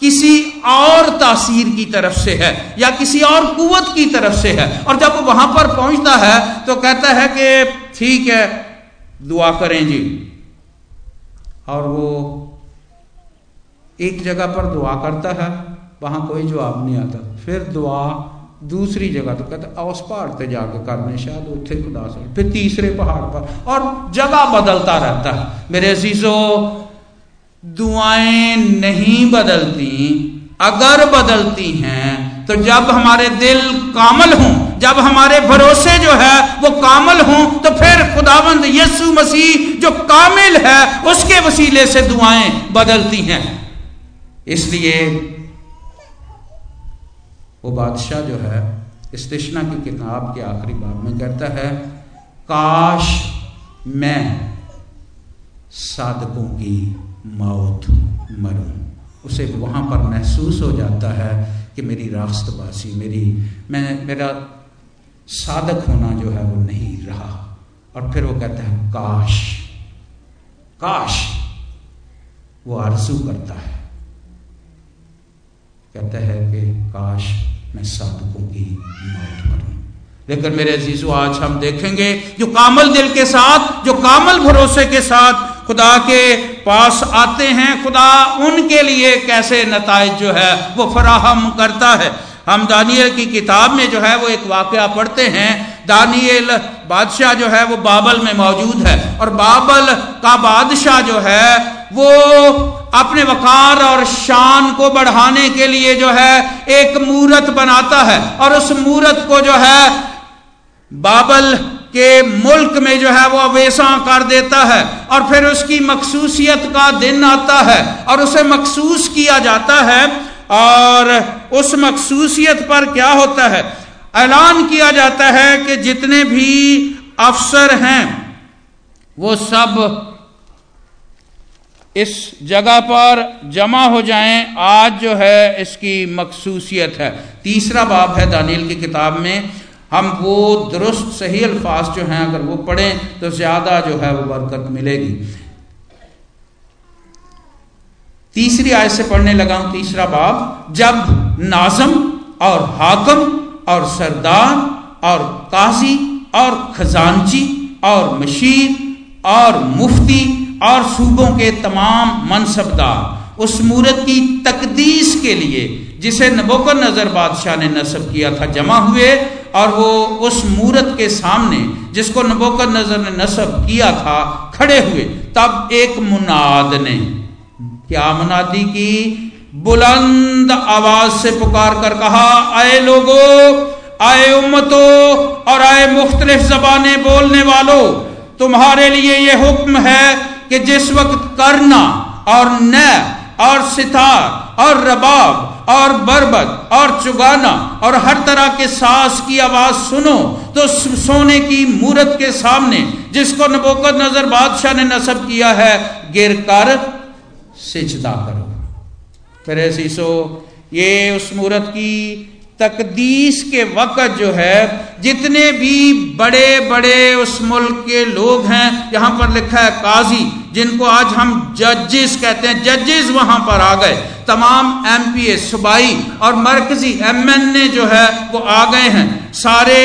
किसी और तासीर की तरफ़ से है, या किसी और कुवत की तरफ़ से है। और जब वो वहाँ पर पहुँचता है तो कहता है कि, ठीक है, दुआ करें जी। और वो एक जगह पर दुआ करता है, वहाँ कोई जवाब नहीं आता। फिर दुआ दूसरी जगह तो कहता उस पहाड़ पर जाकर करने शायद उत्थे खुदा फिर तीसरे पहाड़ पर, और जगह बदलता रहता है। मेरे अजीजों दुआएँ नहीं बदलती, अगर बदलती हैं तो जब हमारे दिल कामल हों, जब हमारे भरोसे जो है वो कामल हों तो फिर खुदावंद यीशु मसीह जो कामिल है, उसके वसीले से दुआएँ बदलती हैं। इसलिए वो बादशाह जो है, इस इस्तिशना की किताब के आखिरी बाब में कहता है, काश मैं साधकों की मौत मरूं। उसे वहाँ पर महसूस हो जाता है कि मेरी रास्तबासी मेरी, मैं, मेरा साधक होना जो है वो नहीं रहा। और फिर वो कहता है, काश काश वो आरज़ू करता है। कहता है कि, काश मैं साधकों की मौत मरूं। लेकिन मेरे अजीजों, आज हम देखेंगे, जो कामल दिल के साथ, जो कामल भरोसे के साथ खुदा के पास आते हैं। खुदा उनके लिए कैसे नतज जो है, वो फराहम करता है। हम दानियल की किताब में जो है, वो एक वाक्य पढ़ते हैं। दानियल बादशाह जो है, वो बाबल में मौजूद है। और बाबल का बादशाह जो है, वो अपने वकार और शान को बढ़ाने के लिए जो है, एक मूर्त बनाता है। और उस मूर्त को जो है, बाबल के मुल्क में जो है वो अवेसा कर देता है और फिर उसकी मखसूसियत का दिन आता है और उसे मखसूस किया जाता है और उस मखसूसियत पर क्या होता है? ऐलान किया जाता है कि जितने भी अफसर हैं, वो सब इस जगह पर जमा हो जाएँ। आज जो है इसकी मखसूसियत है। तीसरा बाब है दानियल की किताब में। हम वो दुरुस्त सही अल्फाज जो हैं, अगर वो पढ़ें तो ज़्यादा जो है वो बरकत मिलेगी। तीसरी आयत से पढ़ने लगा हूँ, तीसरा बाब, जब नाजम और हाकम और सरदार और काजी और खजानची और मशीर और मुफ्ती और सूबों के तमाम मनसबदार, उस मूरत की तकदीस के लिए जिसे नबोकर नज़र बादशाह ने नसब किया था, जमा हुए और वो उस मूरत के सामने जिसको नबोकर नज़र ने नसब किया था, खड़े हुए। तब एक मुनाद ने, क्या मुनादी की? बुलंद आवाज़ से पुकार कर कहा, आए लोगो, आए उम्मतो और आए मुख्तलिफ़ जबाने बोलने वालों, तुम्हारे लिए ये हुक्म है कि जिस वक्त करना और न और सितार और रबाब, और बरबत, और चुगाना और हर तरह के सास की आवाज़ सुनो तो सोने की मूरत के सामने जिसको नबोकत नज़र बादशाह ने नसब किया है, गिर कर सिजदा करो। फिर ऐसी सो, ये उस मूरत की तकदीस के वक़्त जो है, जितने भी बड़े बड़े उस मुल्क के लोग हैं, यहाँ पर लिखा है काजी, जिनको आज हम जजेस कहते हैं, जजेस वहाँ पर आ गए। तमाम एम पी ए सुबाई और मरकजी एम एन ए जो है, वो आ गए हैं। सारे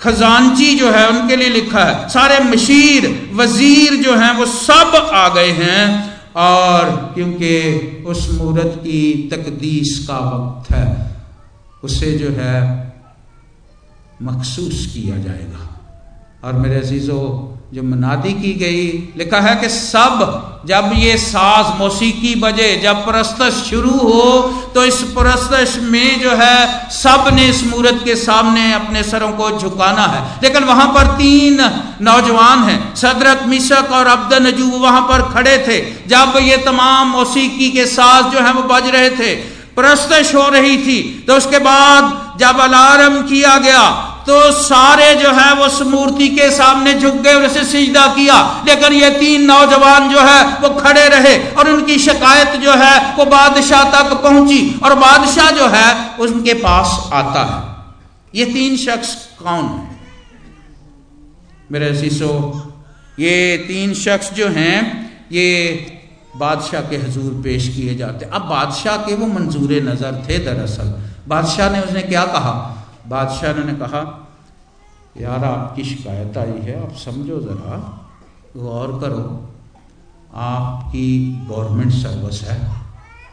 खजानची जो है, उनके लिए लिखा है। सारे मशीर, वज़ीर जो हैं, वो सब आ गए हैं। और क्योंकि उस मूर्त की तकदीस का वक्त है उसे जो है मखसूस किया जाएगा। और मेरे अजीज़ों जो मनादी की गई, लिखा है कि सब, जब ये साज मौसीकी बजे, जब परस्तश शुरू हो तो इस परस्तश में जो है, सबने इस मूर्त के सामने अपने सरों को झुकाना है। लेकिन वहाँ पर तीन नौजवान हैं, सदरत मिशक और अब्द नजू वहाँ पर खड़े थे। जब ये तमाम मौसीकी के साज जो है, वो बज रहे थे। प्रस्तश हो रही थी तो उसके बाद जब अलार्म किया गया तो सारे जो है वो उस मूर्ति के सामने झुक गए और उसे सिजदा किया। लेकिन ये तीन नौजवान जो है, वो खड़े रहे और उनकी शिकायत जो है, वो बादशाह तक पहुँची और बादशाह जो है, उनके पास आता है। ये तीन शख्स कौन है? मेरे शीशो ये तीन शख्स जो हैं, ये बादशाह के हजूर पेश किए जाते। अब बादशाह के वो मंजूर नज़र थे दरअसल। बादशाह ने उसने क्या कहा? बादशाह ने कहा, यार, आपकी शिकायत आई है, आप समझो ज़रा। गौर करो, आपकी गवर्नमेंट सर्विस है।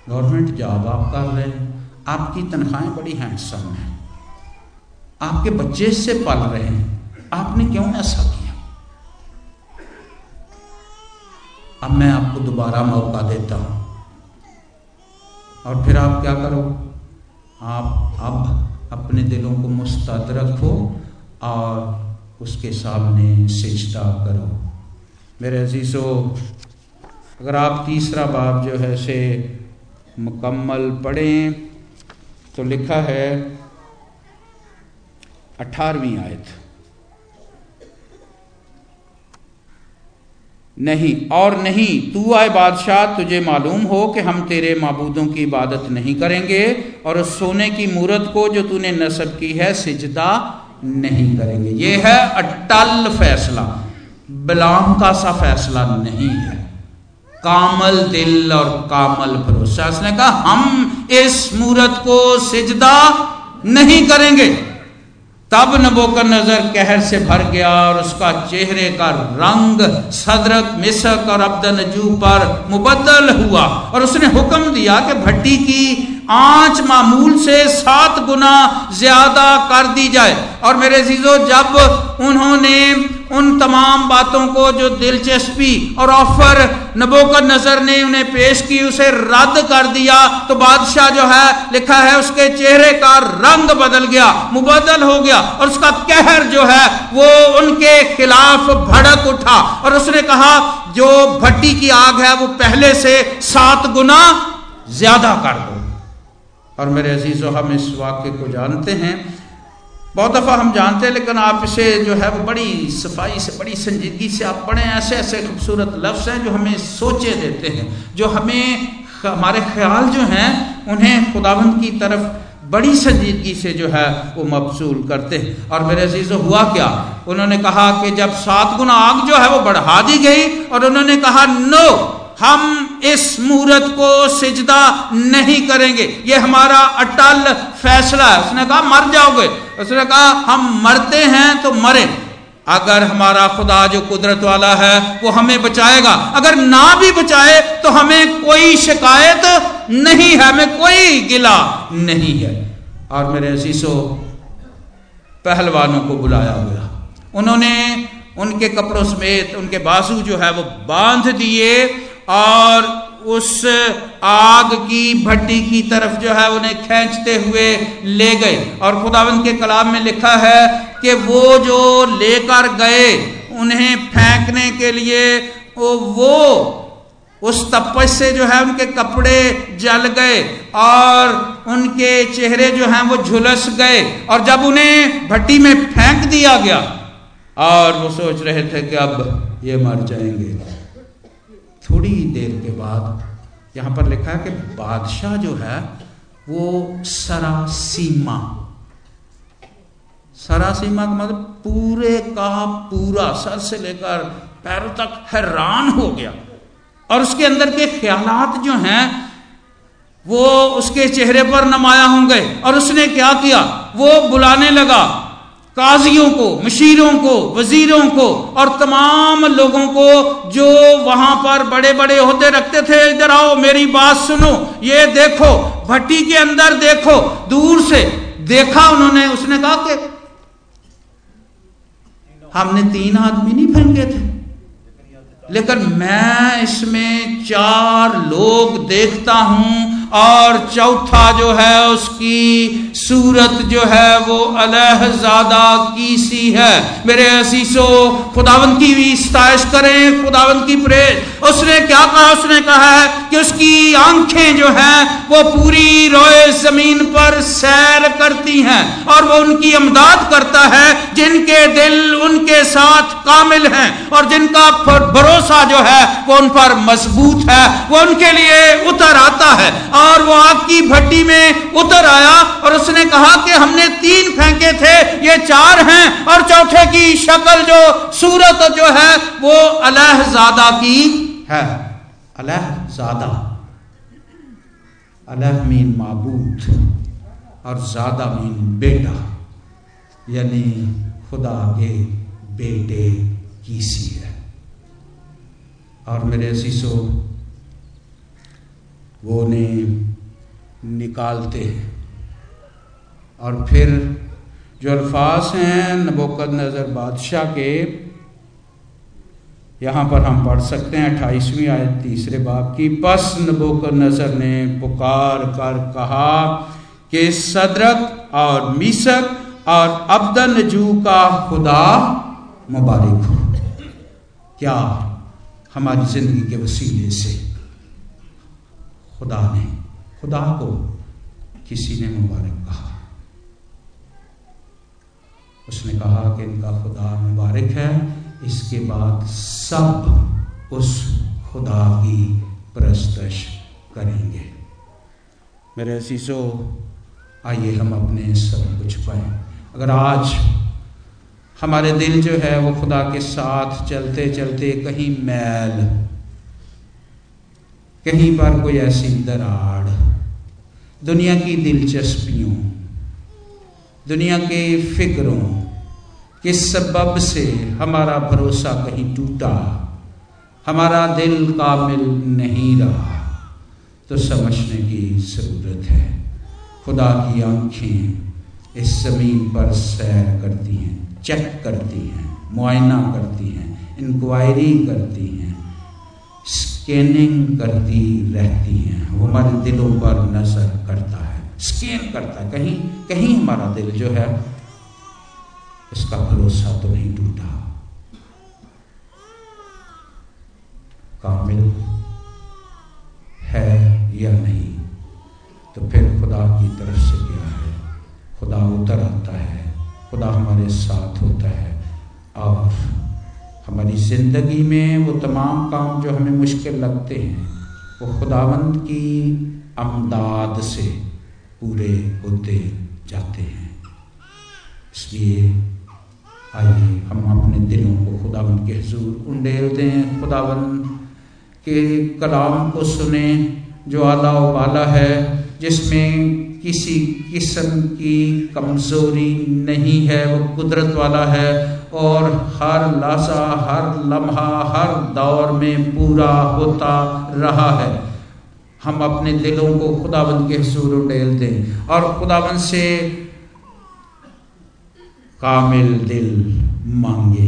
गवर्नमेंट जॉब आप कर रहे हैं। आपकी तनख्वाहें बड़ी हैंडसम हैं। आपके बच्चे इससे पल रहे हैं। आपने क्यों ऐसा किया? अब मैं आपको दोबारा मौका देता हूँ। और फिर आप क्या करो? आप अब अपने दिलों को मुस्तद रखो और उसके सामने सिजदा करो। मेरे अजीज़ों, अगर आप तीसरा बाब जो है से मुकम्मल पढ़ें तो लिखा है अठारहवीं आयत। नहीं, और नहीं, तू आए बादशाह, तुझे मालूम हो कि हम तेरे मबूदों की इबादत नहीं करेंगे, और उस सोने की मूर्त को जो तूने नसब की है, सिजदा नहीं करेंगे। ये है अटल फैसला। बिलाम का सा फैसला नहीं है। कामल दिल और कामल भरोसा। उसने कहा, हम इस मूर्त को सिजदा नहीं करेंगे। तब नबोकर नज़र कहर से भर गया और उसका चेहरे का रंग सदरक, मिसक और अब्दनजू पर मुबदल हुआ। और उसने हुक्म दिया कि भट्टी की आँच मामूल से सात गुना ज़्यादा कर दी जाए। और मेरे जीजो जब उन्होंने उन तमाम बातों को जो दिलचस्पी और ऑफ़र नबोकर नज़र ने उन्हें पेश की, उसे रद्द कर दिया। तो बादशाह जो है, लिखा है, उसके चेहरे का रंग बदल गया, मुबदल हो गया और उसका कहर जो है, वो उनके खिलाफ भड़क उठा और उसने कहा, जो भट्टी की आग है, वो पहले से सात गुना ज़्यादा कर दो। और मेरे अज़ीज़, हम इस वाक्य को जानते हैं। बहुत दफ़ा हम जानते हैं, लेकिन आप इसे जो है वो बड़ी सफ़ाई से, बड़ी संजीदगी से आप पढ़ें, ऐसे ऐसे खूबसूरत लफ्ज़ हैं जो हमें सोचे देते हैं, जो हमें हमारे ख्याल जो हैं, उन्हें खुदावंद की तरफ़ बड़ी संजीदगी से जो है वो मबसूल करते हैं। और मेरे अज़ीज़, हुआ क्या? उन्होंने कहा कि जब सात गुना आग जो है वो बढ़ा दी गई और उन्होंने कहा, नो हम इस मूर्त को सिजदा नहीं करेंगे। ये हमारा अटल फैसला है। उसने कहा, मर जाओगे। उसने कहा, हम मरते हैं तो मरे। अगर हमारा खुदा जो कुदरत वाला है, वो हमें बचाएगा। अगर ना भी बचाए तो हमें कोई शिकायत नहीं है। हमें कोई गिला नहीं है। और मेरे असीसो पहलवानों को बुलाया हुआ उन्होंने उनके कपड़ों समेत उनके बाजू जो है, वो बाँध दिए। और उस आग की भट्टी की तरफ़ जो है उन्हें खींचते हुए ले गए। और खुदावंत के कलाम में लिखा है कि वो जो लेकर गए उन्हें फेंकने के लिए वो उस तपस से जो है उनके कपड़े जल गए और उनके चेहरे जो हैं वो झुलस गए। और जब उन्हें भट्टी में फेंक दिया गया, और वो सोच रहे थे कि अब ये मर जाएँगे। थोड़ी देर के बाद यहाँ पर लिखा है कि बादशाह जो है, वो सरासीमा। सरासीमा का मतलब पूरे का पूरा सर से लेकर पैरों तक हैरान हो गया। और उसके अंदर के ख्यालात जो हैं, वो उसके चेहरे पर नमाया होंगे। और उसने क्या किया? वो बुलाने लगा। काजियों को मशीरों को, वजीरों को और तमाम लोगों को जो वहाँ पर बड़े बड़े होते रखते थे, इधर आओ, मेरी बात सुनो, ये देखो, भट्टी के अंदर देखो, दूर से देखा उन्होंने, उसने कहा कि हमने तीन आदमी नहीं फेंके थे। लेकिन मैं इसमें चार लोग देखता हूँ और चौथा जो है उसकी सूरत जो है वो अलहजादा की सी है। मेरे असीसो खुदावन की भी स्ताइश करें खुदावन की प्रेस उसने क्या कहा? उसने कहा है कि उसकी आँखें जो हैं, वो पूरी रोए ज़मीन पर सैर करती हैं और वो उनकी अमदाद करता है, जिनके दिल उनके साथ कामिल हैं और जिनका भरोसा जो है, वो उन पर मज़बूत है। वो उनके लिए उतर आता है और वो आग की भट्टी में उतर आया और उसने कहा कि हमने तीन फेंके थे, ये चार हैं और चौथे की शक्ल जो सूरत जो है, वो अलहजादा की है। अलहजादा अलह मीन माबूद और ज़्यादा मीन बेटा। यानी खुदा के बेटे की सी है और मेरे शीशो वो ने निकालते हैं। और फिर जो अल्फाज हैं नबोकद नज़र बादशाह के यहाँ पर हम पढ़ सकते हैं अट्ठाईसवीं आयत तीसरे बाप की पस नबोकद नज़र ने पुकार कर कहा कि सदरक और मीसक और अब्दन जू का खुदा मुबारक हो। क्या हमारी ज़िंदगी के वसीले से खुदा ने, खुदा को किसी ने मुबारक कहा? उसने कहा कि इनका खुदा मुबारक है इसके बाद सब उस खुदा की प्रस्तश करेंगे। मेरे असीसो आइए हम अपने सब कुछ पाए। अगर आज हमारे दिल जो है वो खुदा के साथ चलते चलते कहीं मैल, कहीं पर कोई ऐसी दराड़ दुनिया की दिलचस्पियों, दुनिया के फिक्रों के सबब से हमारा भरोसा कहीं टूटा, हमारा दिल कामिल नहीं रहा। तो समझने की ज़रूरत है। खुदा की आँखें इस ज़मीन पर सैर करती हैं, चेक करती हैं, मुआयना करती हैं इंक्वायरी करती हैं स्कैनिंग करती रहती हैं। वो हमारे दिलों पर नज़र करता है स्कैन करता है। कहीं कहीं हमारा दिल जो है इसका भरोसा तो नहीं टूटा। कामिल है या नहीं तो फिर खुदा की तरफ़ से क्या है? खुदा उतर आता है, खुदा हमारे साथ होता है, और हमारी ज़िंदगी में वो तमाम काम जो हमें मुश्किल लगते हैं, वो खुदावंद की अमदाद से पूरे होते जाते हैं। इसलिए आइए, हम अपने दिलों को खुदावंद के हजूर उंडेल दें खुदावंद के कलाम को सुने, जो आला वाला है, जिसमें किसी किस्म की कमज़ोरी नहीं है, वो कुदरत वाला है। और हर लाशा हर लम्हा, हर दौर में पूरा होता रहा है। हम अपने दिलों को खुदाबंद के हसूर उडेल दें और खुदाबंद से कामिल दिल मांगे।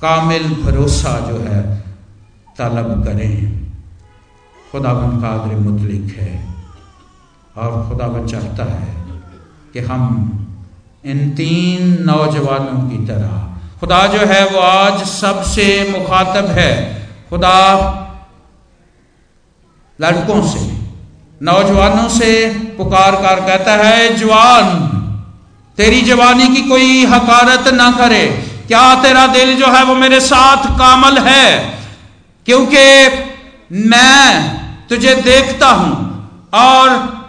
कामिल भरोसा जो है, तलब करें। खुदाबंद कादर मुतलिक है। और खुदा बन चाहता है कि हम इन तीन नौजवानों की तरह, खुदा जो है वो आज सबसे मुखातब है। खुदा लड़कों से, नौजवानों से पुकार कर कहता है, जवान तेरी जवानी की कोई हकारत ना करे। क्या तेरा दिल जो है वो मेरे साथ कामल है? क्योंकि मैं तुझे देखता हूँ और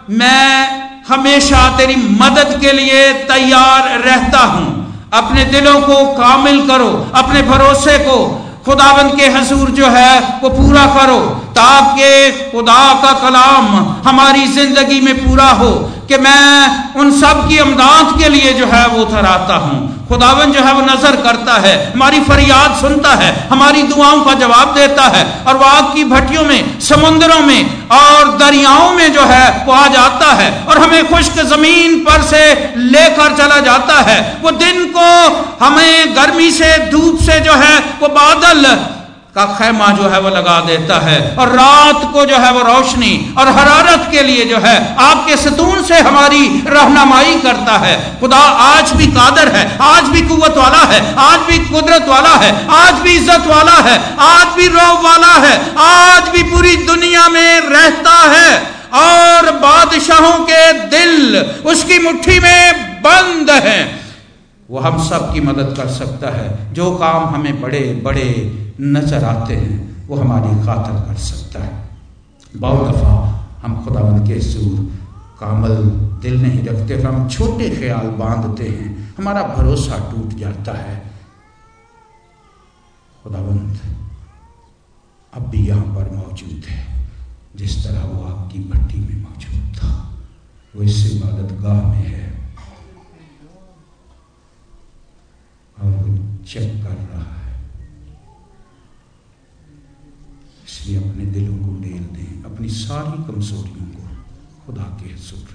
मैं हमेशा तेरी मदद के लिए तैयार रहता हूँ। अपने दिलों को कामिल करो, अपने भरोसे को। खुदाबंद के हजूर जो है वो पूरा करो, ताकि खुदा का कलाम हमारी ज़िंदगी में पूरा हो। कि मैं उन सब की अमदाद के लिए जो है वो उतर आता हूँ। खुदावन जो है वो नज़र करता है, हमारी फरियाद सुनता है, हमारी दुआओं का जवाब देता है और वो आग की भट्टियों में, समुद्रों में और दरियाओं में जो है वो आ जाता है और हमें खुश्क ज़मीन पर से लेकर चला जाता है। वो दिन को हमें गर्मी से, धूप से जो है वो बादल का खैमा जो है वो लगा देता है। और रात को जो है वो रोशनी और हरारत के लिए जो है आपके सतून से हमारी रहनुमाई करता है। खुदा आज भी कादर है, आज भी कुत वाला है, आज भी कुदरत वाला है, आज भी इज़्ज़त वाला है, आज भी रोब वाला है, आज भी पूरी दुनिया में रहता है। और बादशाहों के दिल उसकी मुट्ठी में बंद है। वो हम सब की मदद कर सकता है। जो काम हमें बड़े बड़े नज़र आते हैं, वो हमारी खातर कर सकता है। बहुत दफ़ा हम खुदावंद के सूर, कामल दिल नहीं रखते हम छोटे ख्याल बांधते हैं, हमारा भरोसा टूट जाता है। खुदावंद अब भी यहाँ पर मौजूद है, जिस तरह वो आपकी भट्टी में मौजूद था, वो इस इबादत गाह में है। और चेक कर रहा है। इसलिए अपने दिलों को डेल दें अपनी सारी कमजोरियों को खुदा के रख